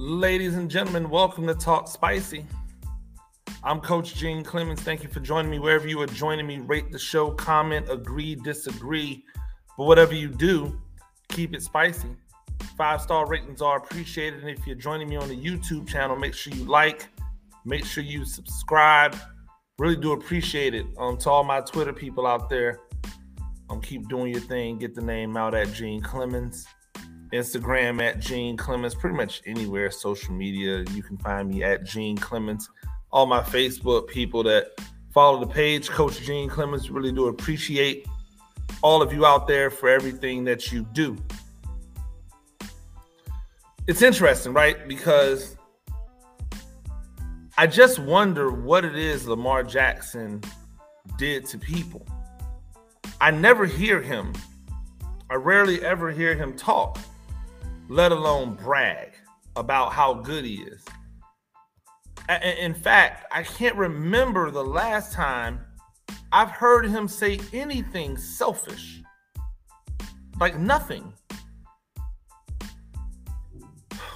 Ladies and gentlemen, welcome to Talk Spicy. I'm Coach Gene Clemens. Thank you for joining me wherever you are joining me. Rate the show, comment, agree, disagree. But whatever you do, keep it spicy. Five star ratings are appreciated. And if you're joining me on the YouTube channel, make sure you like, make sure you subscribe. Really do appreciate it. Um, to all my Twitter people out there, um, keep doing your thing. Get the name out at Gene Clemens. Instagram at Gene Clemens, pretty much anywhere social media. You can find me at Gene Clemens. All my Facebook people that follow the page, Coach Gene Clemens, really do appreciate all of you out there for everything that you do. It's interesting, right? Because I just wonder what it is Lamar Jackson did to people. I never hear him. I rarely ever hear him talk let alone brag about how good he is. In fact, I can't remember the last time I've heard him say anything selfish. Like nothing.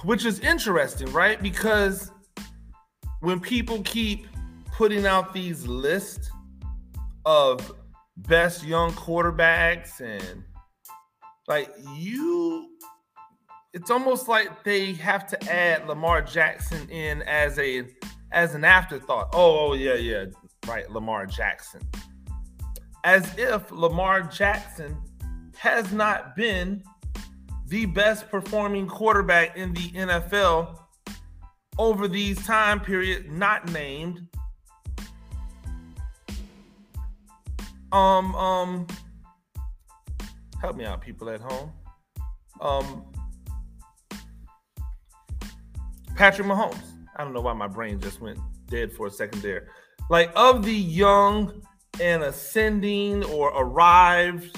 Which is interesting, right? Because when people keep putting out these lists of best young quarterbacks and like you it's almost like they have to add Lamar Jackson in as a as an afterthought. Oh, oh yeah, yeah, right, Lamar Jackson. As if Lamar Jackson has not been the best performing quarterback in the NFL over these time periods not named um um help me out people at home um Patrick Mahomes. I don't know why my brain just went dead for a second there. Like of the young and ascending or arrived,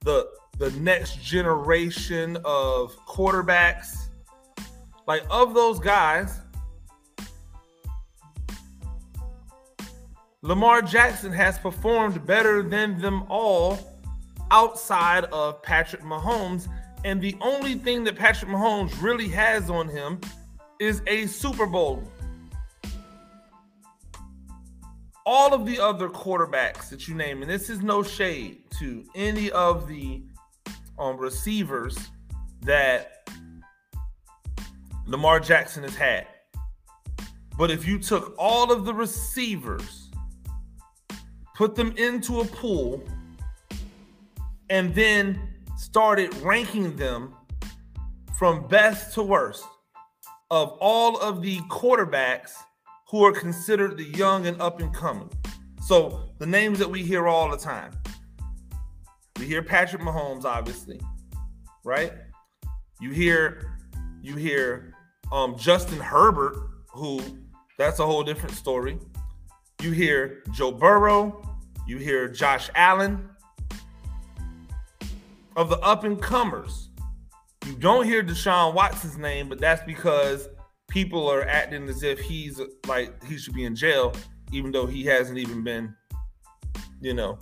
the the next generation of quarterbacks, like of those guys, Lamar Jackson has performed better than them all outside of Patrick Mahomes. And the only thing that Patrick Mahomes really has on him is a Super Bowl. All of the other quarterbacks that you name, and this is no shade to any of the um, receivers that Lamar Jackson has had. But if you took all of the receivers, put them into a pool, and then started ranking them from best to worst, of all of the quarterbacks who are considered the young and up and coming. So the names that we hear all the time. We hear Patrick Mahomes, obviously, right? You hear you hear um, Justin Herbert, who that's a whole different story. You hear Joe Burrow, you hear Josh Allen. Of the up and comers, you don't hear Deshaun Watson's name, but that's because people are acting as if he's like he should be in jail, even though he hasn't even been, you know,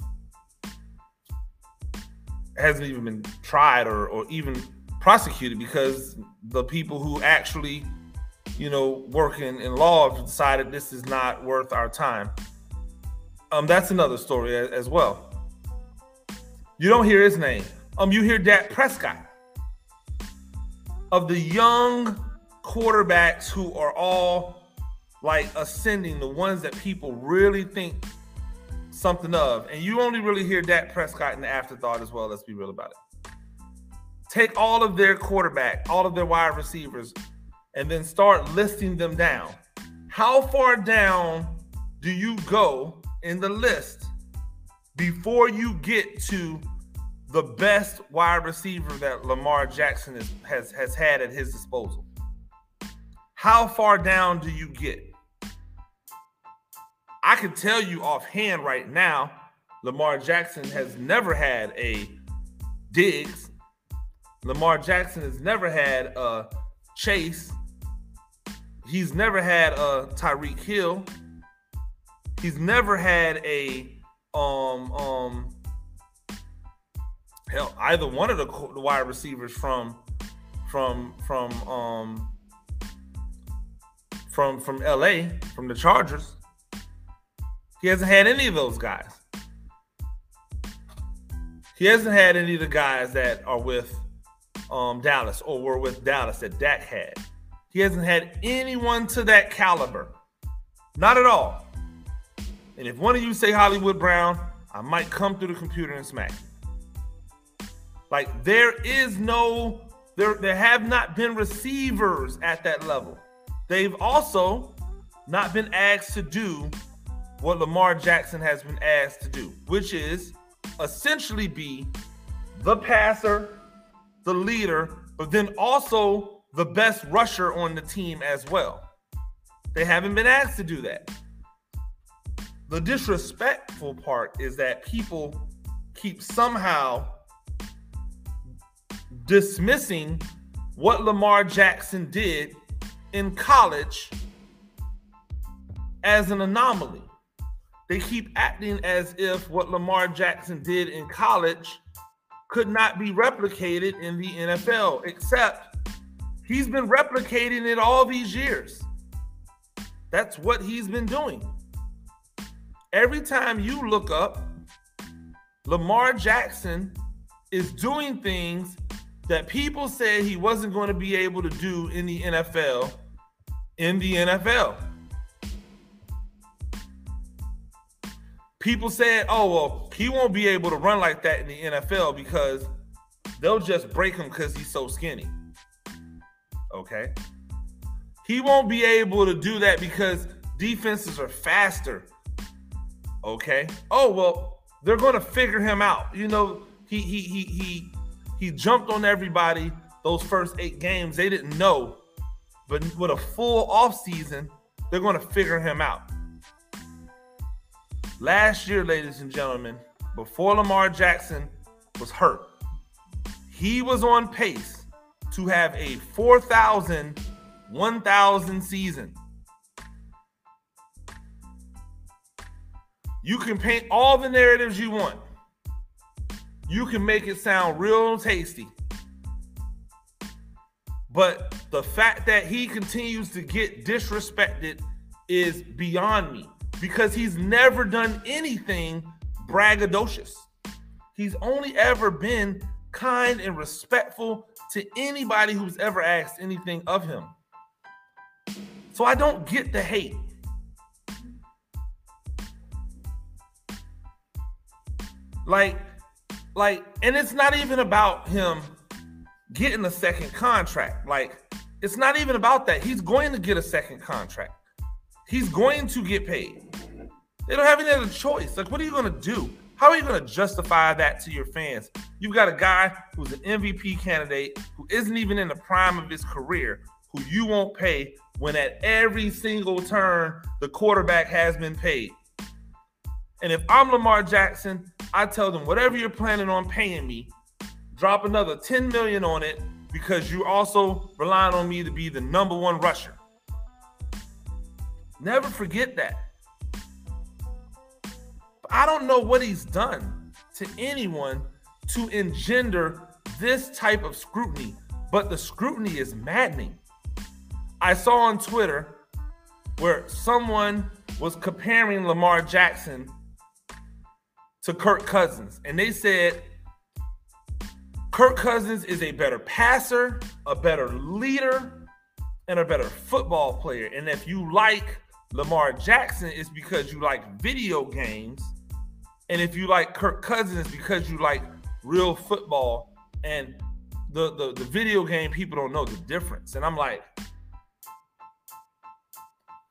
hasn't even been tried or, or even prosecuted because the people who actually, you know, work in, law have decided this is not worth our time. Um, that's another story as, as well. You don't hear his name. Um, you hear Dak Prescott of the young quarterbacks who are all like ascending, the ones that people really think something of, and you only really hear Dak Prescott in the afterthought as well. Let's be real about it. Take all of their quarterback, all of their wide receivers, and then start listing them down. How far down do you go in the list before you get to the best wide receiver that Lamar Jackson is, has has had at his disposal. How far down do you get? I can tell you offhand right now, Lamar Jackson has never had a Diggs. Lamar Jackson has never had a Chase. He's never had a Tyreek Hill. He's never had a um um hell, either one of the, the wide receivers from from from um from from LA, from the Chargers. He hasn't had any of those guys. He hasn't had any of the guys that are with um, Dallas or were with Dallas that Dak had. He hasn't had anyone to that caliber. Not at all. And if one of you say Hollywood Brown, I might come through the computer and smack you. Like there is no there there have not been receivers at that level. They've also not been asked to do what Lamar Jackson has been asked to do, which is essentially be the passer, the leader, but then also the best rusher on the team as well. They haven't been asked to do that. The disrespectful part is that people keep somehow dismissing what Lamar Jackson did in college as an anomaly. They keep acting as if what Lamar Jackson did in college could not be replicated in the NFL, except he's been replicating it all these years. That's what he's been doing. Every time you look up, Lamar Jackson is doing things that people said he wasn't going to be able to do in the NFL in the NFL. people said, "Oh well, he won't be able to run like that in the NFL because they'll just break him because he's so skinny." Okay, he won't be able to do that because defenses are faster. Okay. Oh well, they're going to figure him out. You know, he he he he he jumped on everybody those first eight games. They didn't know, but with a full off season, they're going to figure him out. Last year, ladies and gentlemen, before Lamar Jackson was hurt, he was on pace to have a 4,000, 1,000 season. You can paint all the narratives you want. You can make it sound real tasty. But the fact that he continues to get disrespected is beyond me because he's never done anything braggadocious. He's only ever been kind and respectful to anybody who's ever asked anything of him. So I don't get the hate. Like, like, and it's not even about him getting a second contract. Like, it's not even about that. He's going to get a second contract. He's going to get paid. They don't have any other choice. Like, what are you going to do? How are you going to justify that to your fans? You've got a guy who's an MVP candidate who isn't even in the prime of his career, who you won't pay when at every single turn the quarterback has been paid. And if I'm Lamar Jackson, I tell them whatever you're planning on paying me, drop another 10 million on it because you're also relying on me to be the number one rusher. Never forget that. I don't know what he's done to anyone to engender this type of scrutiny, but the scrutiny is maddening. I saw on Twitter where someone was comparing Lamar Jackson to Kirk Cousins, and they said Kirk Cousins is a better passer, a better leader, and a better football player. And if you like Lamar Jackson, it's because you like video games and if you like Kirk Cousins, it's because you like real football and the, the, the video game, people don't know the difference. And I'm like,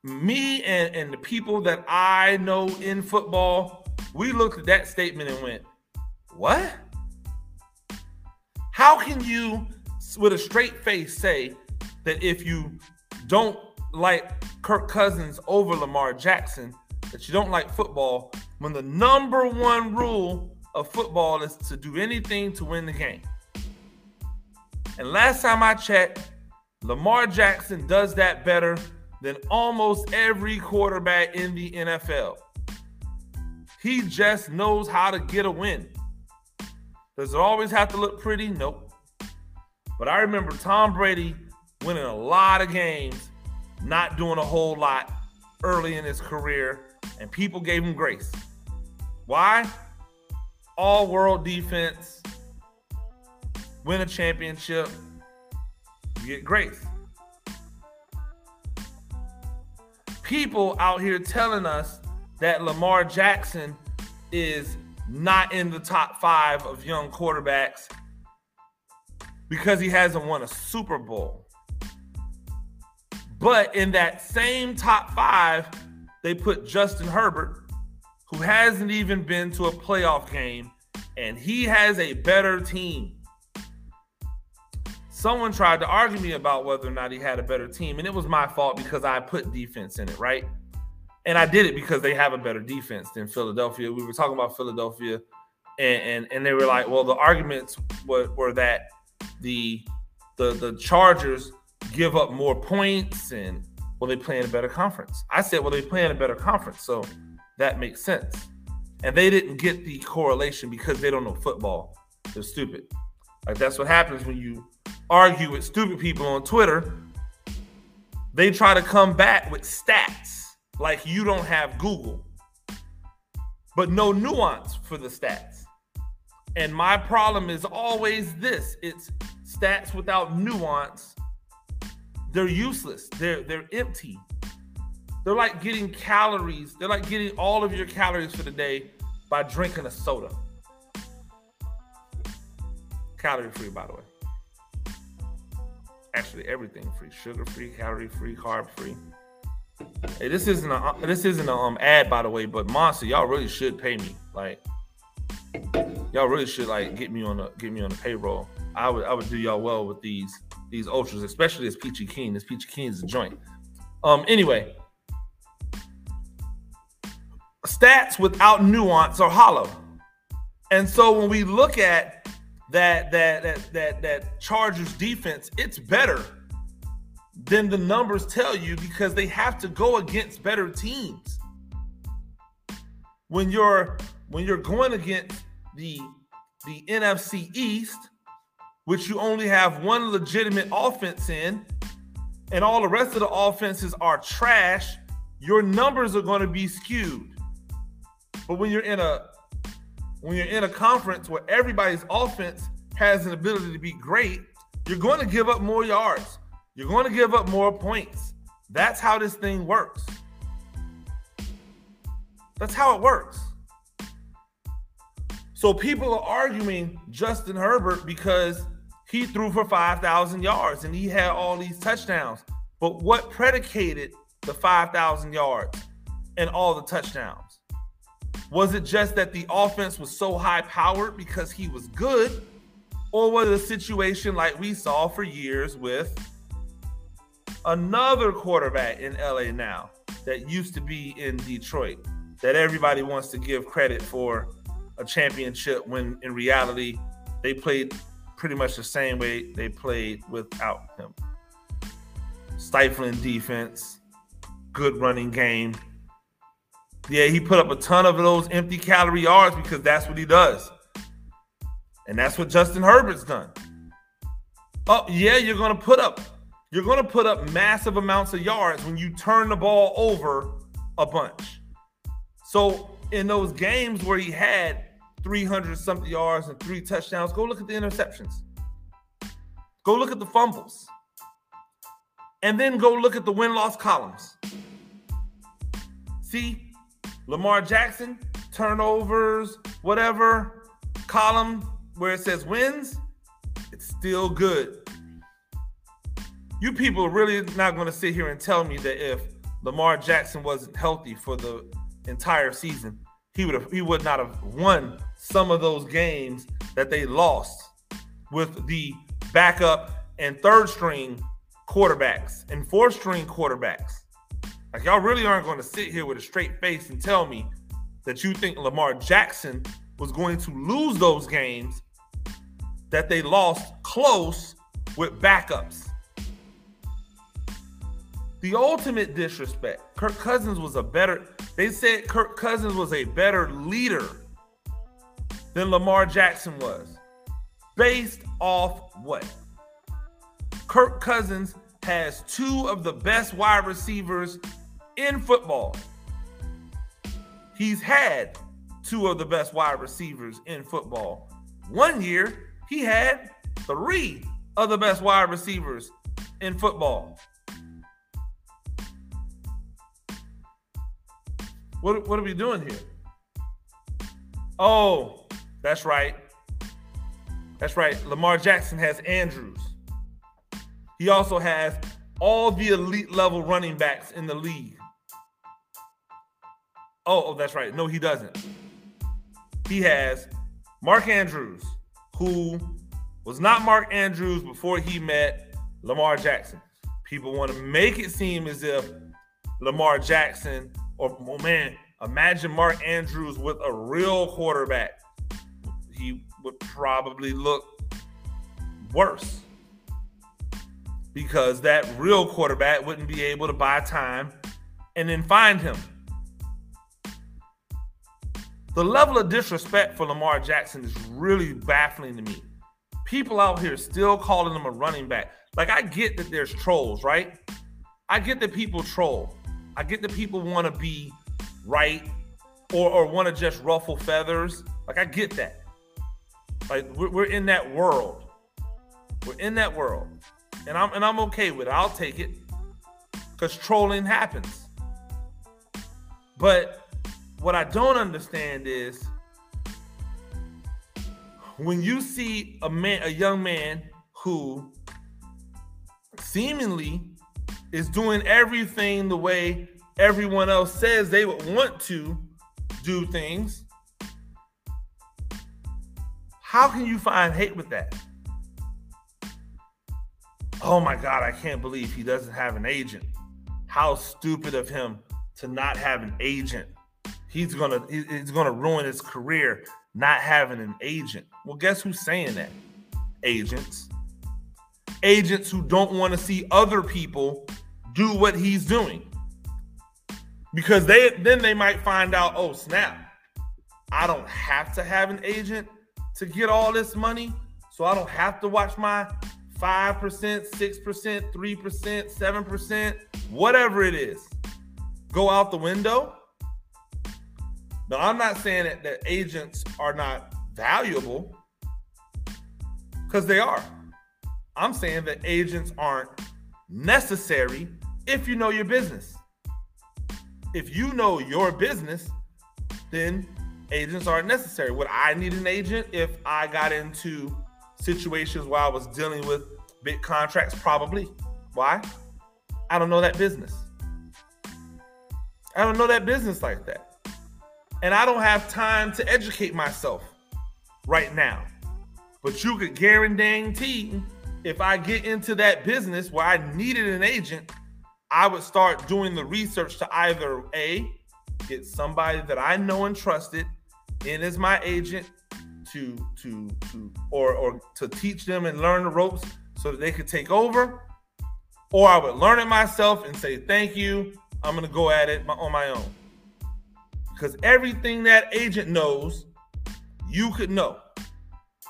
me and, and the people that I know in football, we looked at that statement and went, What? How can you, with a straight face, say that if you don't like Kirk Cousins over Lamar Jackson, that you don't like football, when the number one rule of football is to do anything to win the game. And last time I checked, Lamar Jackson does that better than almost every quarterback in the NFL. He just knows how to get a win. Does it always have to look pretty? Nope. But I remember Tom Brady winning a lot of games not doing a whole lot early in his career, and people gave him grace. Why? All world defense, win a championship, you get grace. People out here telling us that Lamar Jackson is not in the top five of young quarterbacks because he hasn't won a Super Bowl. But in that same top five, they put Justin Herbert, who hasn't even been to a playoff game, and he has a better team. Someone tried to argue me about whether or not he had a better team, and it was my fault because I put defense in it, right? And I did it because they have a better defense than Philadelphia. We were talking about Philadelphia, and and, and they were like, well, the arguments were, were that the the the Chargers give up more points and well, they play in a better conference. I said, well, they play in a better conference, so that makes sense. And they didn't get the correlation because they don't know football. They're stupid. Like that's what happens when you argue with stupid people on Twitter. They try to come back with stats like you don't have Google, but no nuance for the stats. And my problem is always this it's stats without nuance they're useless. They're they're empty. They're like getting calories. They're like getting all of your calories for the day by drinking a soda. Calorie free, by the way. Actually, everything free: sugar free, calorie free, carb free. Hey, this isn't a this isn't a um ad, by the way, but Monster, y'all really should pay me. Like, y'all really should like get me on the get me on the payroll. I would I would do y'all well with these these ultras, especially this Peachy Keen. This Peachy Keen is a joint. Um, anyway, stats without nuance are hollow. And so when we look at that that that that that Chargers defense, it's better than the numbers tell you because they have to go against better teams. When you're when you're going against the the NFC East, which you only have one legitimate offense in, and all the rest of the offenses are trash, your numbers are going to be skewed. But when you're in a when you're in a conference where everybody's offense has an ability to be great, you're going to give up more yards. You're going to give up more points. That's how this thing works. That's how it works. So people are arguing Justin Herbert because he threw for 5,000 yards and he had all these touchdowns. But what predicated the 5,000 yards and all the touchdowns? Was it just that the offense was so high powered because he was good? Or was it a situation like we saw for years with another quarterback in LA now that used to be in Detroit that everybody wants to give credit for a championship when in reality they played pretty much the same way they played without him. Stifling defense, good running game. Yeah, he put up a ton of those empty calorie yards because that's what he does. And that's what Justin Herbert's done. Oh, yeah, you're going to put up you're going to put up massive amounts of yards when you turn the ball over a bunch. So, in those games where he had 300 something yards and three touchdowns. Go look at the interceptions. Go look at the fumbles. And then go look at the win loss columns. See, Lamar Jackson, turnovers, whatever, column where it says wins, it's still good. You people are really not going to sit here and tell me that if Lamar Jackson wasn't healthy for the entire season, he would have he would not have won some of those games that they lost with the backup and third string quarterbacks and fourth string quarterbacks. Like y'all really aren't going to sit here with a straight face and tell me that you think Lamar Jackson was going to lose those games that they lost close with backups. The ultimate disrespect. Kirk Cousins was a better, they said Kirk Cousins was a better leader than Lamar Jackson was. Based off what? Kirk Cousins has two of the best wide receivers in football. He's had two of the best wide receivers in football. One year, he had three of the best wide receivers in football. What, what are we doing here? Oh, that's right. That's right. Lamar Jackson has Andrews. He also has all the elite level running backs in the league. Oh, oh, that's right. No, he doesn't. He has Mark Andrews, who was not Mark Andrews before he met Lamar Jackson. People want to make it seem as if Lamar Jackson, or oh man, imagine Mark Andrews with a real quarterback. He would probably look worse because that real quarterback wouldn't be able to buy time and then find him. The level of disrespect for Lamar Jackson is really baffling to me. People out here still calling him a running back. Like, I get that there's trolls, right? I get that people troll. I get that people want to be right or, or want to just ruffle feathers. Like, I get that. Like, we're, we're in that world. We're in that world and I'm and I'm okay with it. I'll take it because trolling happens. But what I don't understand is when you see a man, a young man who seemingly is doing everything the way everyone else says they would want to do things. How can you find hate with that? oh my God, I can't believe he doesn't have an agent. How stupid of him to not have an agent. He's gonna he's gonna ruin his career not having an agent. Well, guess who's saying that? Agents. Agents who don't want to see other people do what he's doing. Because they then they might find out, oh snap, I don't have to have an agent to get all this money. So I don't have to watch my 5%, 6%, 3%, 7%, whatever it is, go out the window. Now, I'm not saying that, that agents are not valuable because they are. I'm saying that agents aren't necessary if you know your business. If you know your business, then agents aren't necessary. Would I need an agent if I got into situations where I was dealing with big contracts? Probably. Why? I don't know that business. I don't know that business like that. And I don't have time to educate myself right now. But you could guarantee if I get into that business where I needed an agent, I would start doing the research to either A, get somebody that I know and trusted in as my agent to to to or or to teach them and learn the ropes so that they could take over, or I would learn it myself and say thank you. I'm gonna go at it on my own because everything that agent knows, you could know.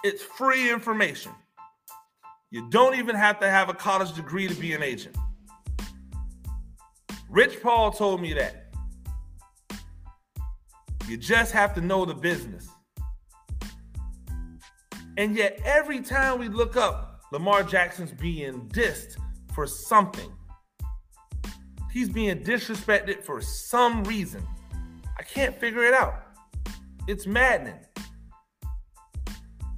It's free information. You don't even have to have a college degree to be an agent. Rich Paul told me that. You just have to know the business. And yet, every time we look up, Lamar Jackson's being dissed for something. He's being disrespected for some reason. I can't figure it out. It's maddening.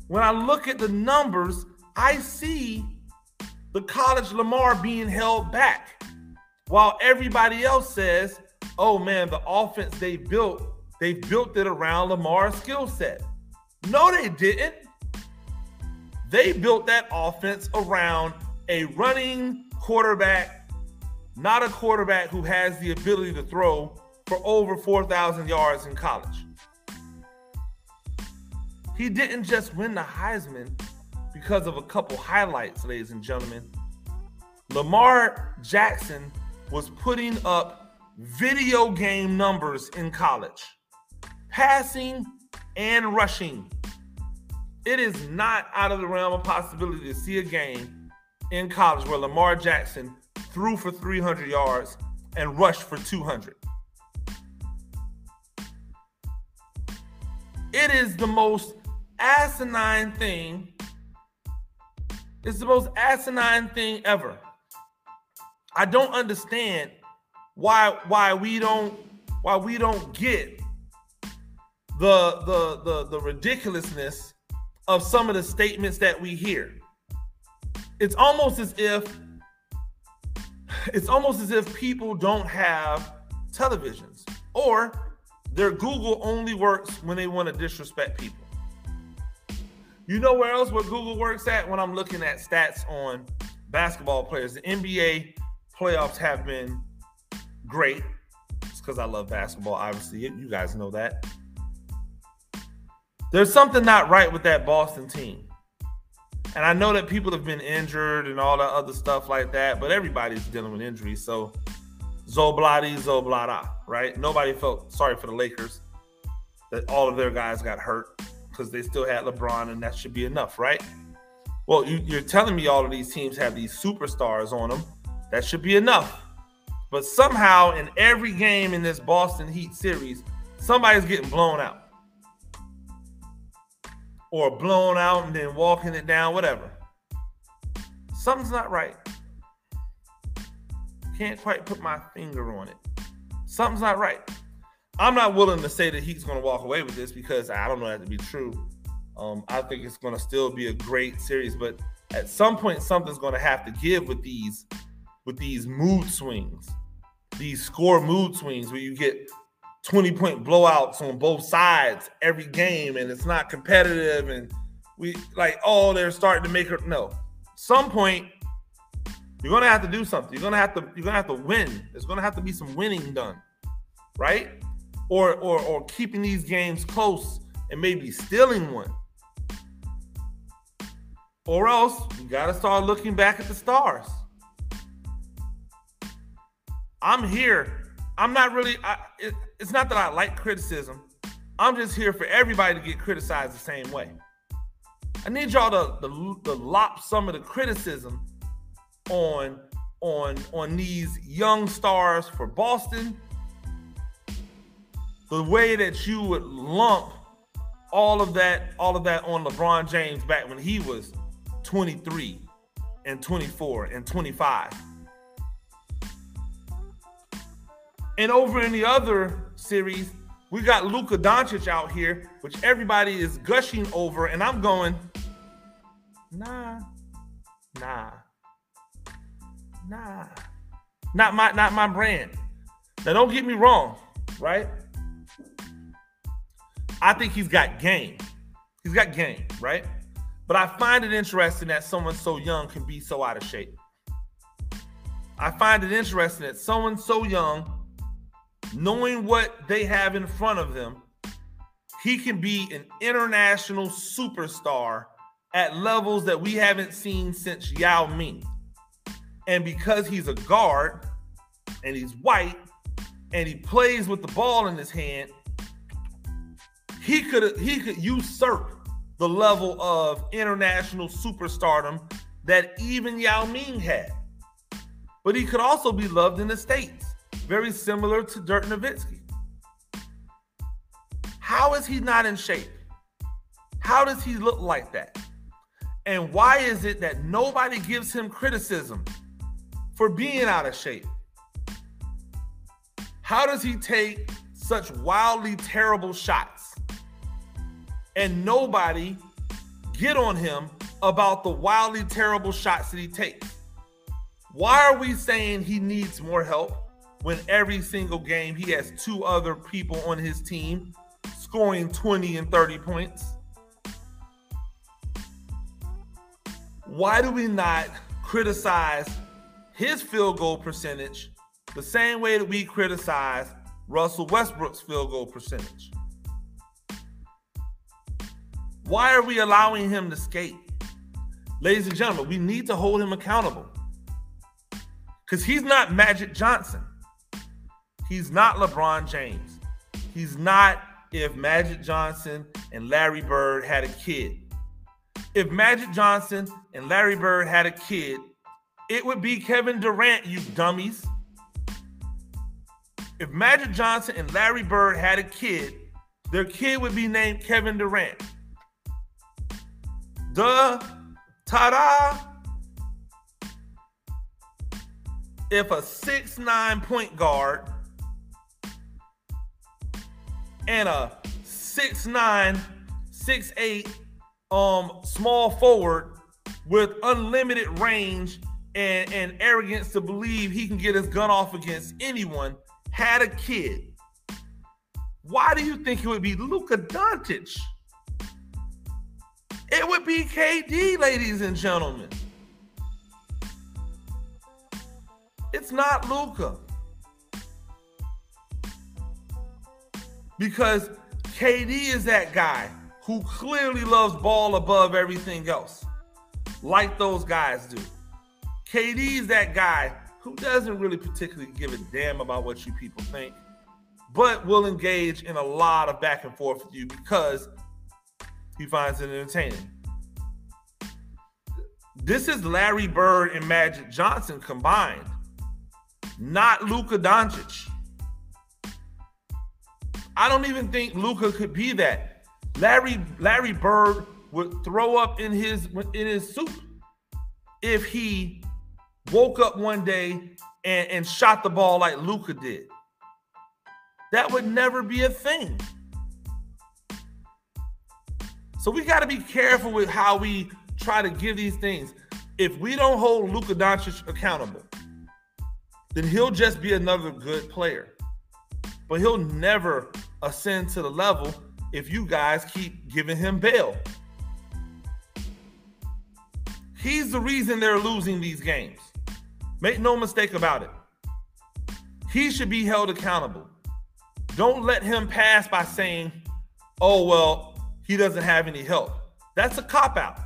When I look at the numbers, I see the college Lamar being held back while everybody else says, oh man, the offense they built, they built it around Lamar's skill set. No, they didn't. They built that offense around a running quarterback, not a quarterback who has the ability to throw for over 4,000 yards in college. He didn't just win the Heisman because of a couple highlights, ladies and gentlemen. Lamar Jackson was putting up video game numbers in college, passing and rushing. It is not out of the realm of possibility to see a game in college where Lamar Jackson threw for 300 yards, and rushed for 200. It is the most asinine thing. It's the most asinine thing ever. I don't understand why why we don't why we don't get the the the the ridiculousness of some of the statements that we hear. It's almost as if it's almost as if people don't have televisions or their Google only works when they want to disrespect people. You know where else where Google works at when I'm looking at stats on basketball players. The NBA playoffs have been great. It's because I love basketball, obviously. You guys know that. There's something not right with that Boston team. And I know that people have been injured and all that other stuff like that, but everybody's dealing with injuries. So Zobladi, Zoblada, right? Nobody felt sorry for the Lakers that all of their guys got hurt because they still had LeBron, and that should be enough, right? Well, you, are telling me all of these teams have these superstars on them. That should be enough. But somehow, in every game in this Boston Heat series, somebody's getting blown out. Or blown out and then walking it down, whatever. Something's not right. Can't quite put my finger on it. Something's not right. I'm not willing to say that he's going to walk away with this because I don't know that to be true. Um, I think it's going to still be a great series, but at some point, something's going to have to give with these with these mood swings, these score mood swings where you get 20 point blowouts on both sides every game, and it's not competitive, and we like oh they're starting to make it. No, some point you're gonna have to do something. You're gonna have to you're gonna have to win. There's gonna have to be some winning done, right? Or or or keeping these games close and maybe stealing one. Or else you gotta start looking back at the stars. I'm here. I'm not really. I, it, it's not that I like criticism. I'm just here for everybody to get criticized the same way. I need y'all to, to, to lop some of the criticism on on on these young stars for Boston. The way that you would lump all of that all of that on LeBron James back when he was 23 and 24 and 25. And over in the other series, we got Luka Doncic out here, which everybody is gushing over, and I'm going, nah, nah. Nah. Not my not my brand. Now don't get me wrong, right? I think he's got game. He's got game, right? But I find it interesting that someone so young can be so out of shape. I find it interesting that someone so young, knowing what they have in front of them, he can be an international superstar at levels that we haven't seen since Yao Ming. And because he's a guard and he's white and he plays with the ball in his hand, he could he could usurp the level of international superstardom that even Yao Ming had. But he could also be loved in the States, very similar to Dirk Nowitzki. How is he not in shape? How does he look like that? And why is it that nobody gives him criticism for being out of shape. How does he take such wildly terrible shots and nobody get on him about the wildly terrible shots that he takes? Why are we saying he needs more help when every single game he has two other people on his team scoring 20 and 30 points? Why do we not criticize his field goal percentage the same way that we criticize Russell Westbrook's field goal percentage. Why are we allowing him to skate? Ladies and gentlemen, we need to hold him accountable. Because he's not Magic Johnson. He's not LeBron James. He's not if Magic Johnson and Larry Bird had a kid. If Magic Johnson and Larry Bird had a kid, it would be Kevin Durant, you dummies. If Magic Johnson and Larry Bird had a kid, their kid would be named Kevin Durant. Duh. Ta da. If a six-nine point guard and a six-nine, six-eight um, small forward with unlimited range and, and arrogance to believe he can get his gun off against anyone had a kid, why do you think it would be Luka Doncic? It would be KD, ladies and gentlemen. It's not Luka. Because KD is that guy who clearly loves ball above everything else, like those guys do. KD is that guy who doesn't really particularly give a damn about what you people think, but will engage in a lot of back and forth with you because he finds it entertaining. This is Larry Bird and Magic Johnson combined, not Luka Doncic. I don't even think Luka could be that. Larry Larry Bird would throw up in his in his soup if he woke up one day and, and shot the ball like Luka did. That would never be a thing. So we got to be careful with how we try to give these things. If we don't hold Luka Doncic accountable, then he'll just be another good player. But he'll never ascend to the level if you guys keep giving him bail. He's the reason they're losing these games. Make no mistake about it. He should be held accountable. Don't let him pass by saying, oh, well, he doesn't have any help. That's a cop out.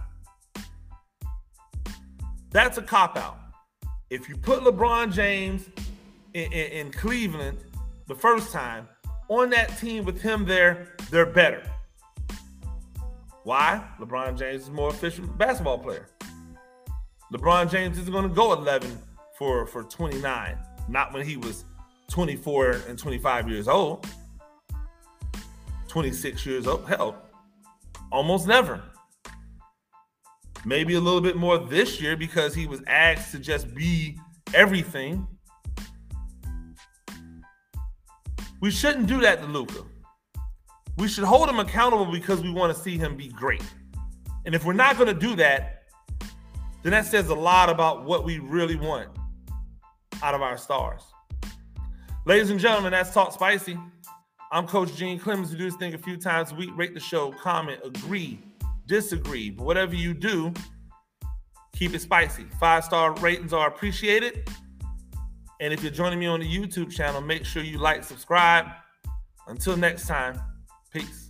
That's a cop out. If you put LeBron James in, in, in, Cleveland the first time on that team with him there, they're better. Why? LeBron James is more efficient basketball player. LeBron James isn't going to go 11 for, for 29, not when he was 24 and 25 years old, 26 years old. Hell, almost never. Maybe a little bit more this year because he was asked to just be everything. We shouldn't do that to Luka. We should hold him accountable because we want to see him be great. And if we're not going to do that, then that says a lot about what we really want out of our stars. Ladies and gentlemen, that's Talk Spicy. I'm Coach Gene Clemens. We do this thing a few times a week. Rate the show, comment, agree, disagree. But whatever you do, keep it spicy. Five star ratings are appreciated. And if you're joining me on the YouTube channel, make sure you like, subscribe. Until next time, peace.